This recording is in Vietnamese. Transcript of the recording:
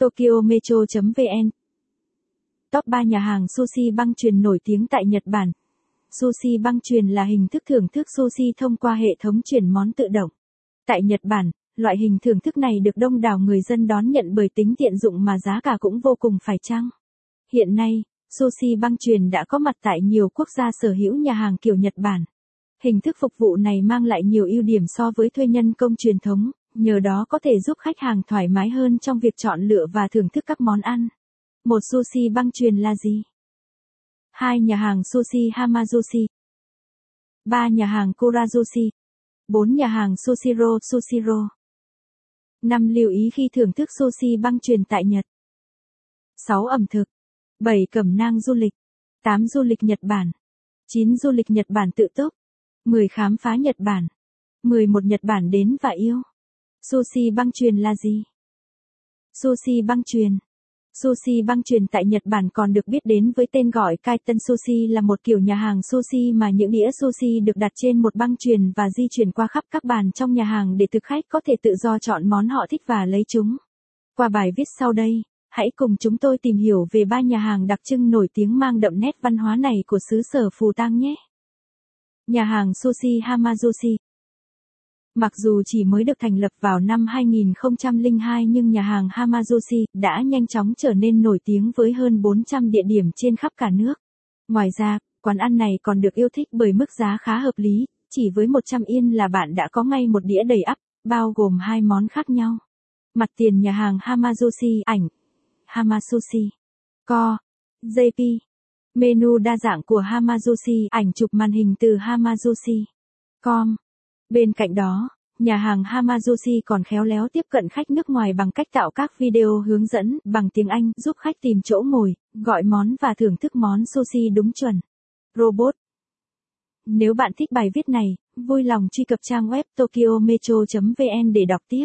Tokyo Metro.vn Top 3 nhà hàng sushi băng truyền nổi tiếng tại Nhật Bản. Sushi băng truyền là hình thức thưởng thức sushi thông qua hệ thống chuyển món tự động. Tại Nhật Bản, loại hình thưởng thức này được đông đảo người dân đón nhận bởi tính tiện dụng mà giá cả cũng vô cùng phải chăng. Hiện nay, sushi băng truyền đã có mặt tại nhiều quốc gia sở hữu nhà hàng kiểu Nhật Bản. Hình thức phục vụ này mang lại nhiều ưu điểm so với thuê nhân công truyền thống, nhờ đó có thể giúp khách hàng thoải mái hơn trong việc chọn lựa và thưởng thức các món ăn. Một sushi băng truyền là gì? Hai nhà hàng sushi Hamazushi. Ba nhà hàng Kurazushi. Bốn nhà hàng Sushiro Sushiro. Năm lưu ý khi thưởng thức sushi băng truyền tại Nhật. 6. Ẩm thực. 7. Cẩm nang du lịch. 8. Du lịch Nhật Bản. 9. Du lịch Nhật Bản tự túc. 10. Khám phá Nhật Bản. 11. Nhật Bản đến và yêu. Sushi băng truyền là gì? Sushi băng truyền. Sushi băng truyền tại Nhật Bản còn được biết đến với tên gọi Kaiten Sushi là một kiểu nhà hàng sushi mà những đĩa sushi được đặt trên một băng truyền và di chuyển qua khắp các bàn trong nhà hàng để thực khách có thể tự do chọn món họ thích và lấy chúng. Qua bài viết sau đây, hãy cùng chúng tôi tìm hiểu về ba nhà hàng đặc trưng nổi tiếng mang đậm nét văn hóa này của xứ sở Phù Tang nhé. Nhà hàng Sushi Hamazushi Mặc dù chỉ mới được thành lập vào năm 2002 nhưng nhà hàng Hamazushi đã nhanh chóng trở nên nổi tiếng với hơn 400 địa điểm trên khắp cả nước. Ngoài ra, quán ăn này còn được yêu thích bởi mức giá khá hợp lý, chỉ với 100 yên là bạn đã có ngay một đĩa đầy ắp, bao gồm hai món khác nhau. Mặt tiền nhà hàng Hamazushi ảnh Hamasushi Co JP Menu đa dạng của Hamazushi ảnh chụp màn hình từ Hamazushi Com Bên cạnh đó, nhà hàng Hamazushi còn khéo léo tiếp cận khách nước ngoài bằng cách tạo các video hướng dẫn bằng tiếng Anh giúp khách tìm chỗ ngồi, gọi món và thưởng thức món sushi đúng chuẩn. Robot Nếu bạn thích bài viết này, vui lòng truy cập trang web tokyometro.vn để đọc tiếp.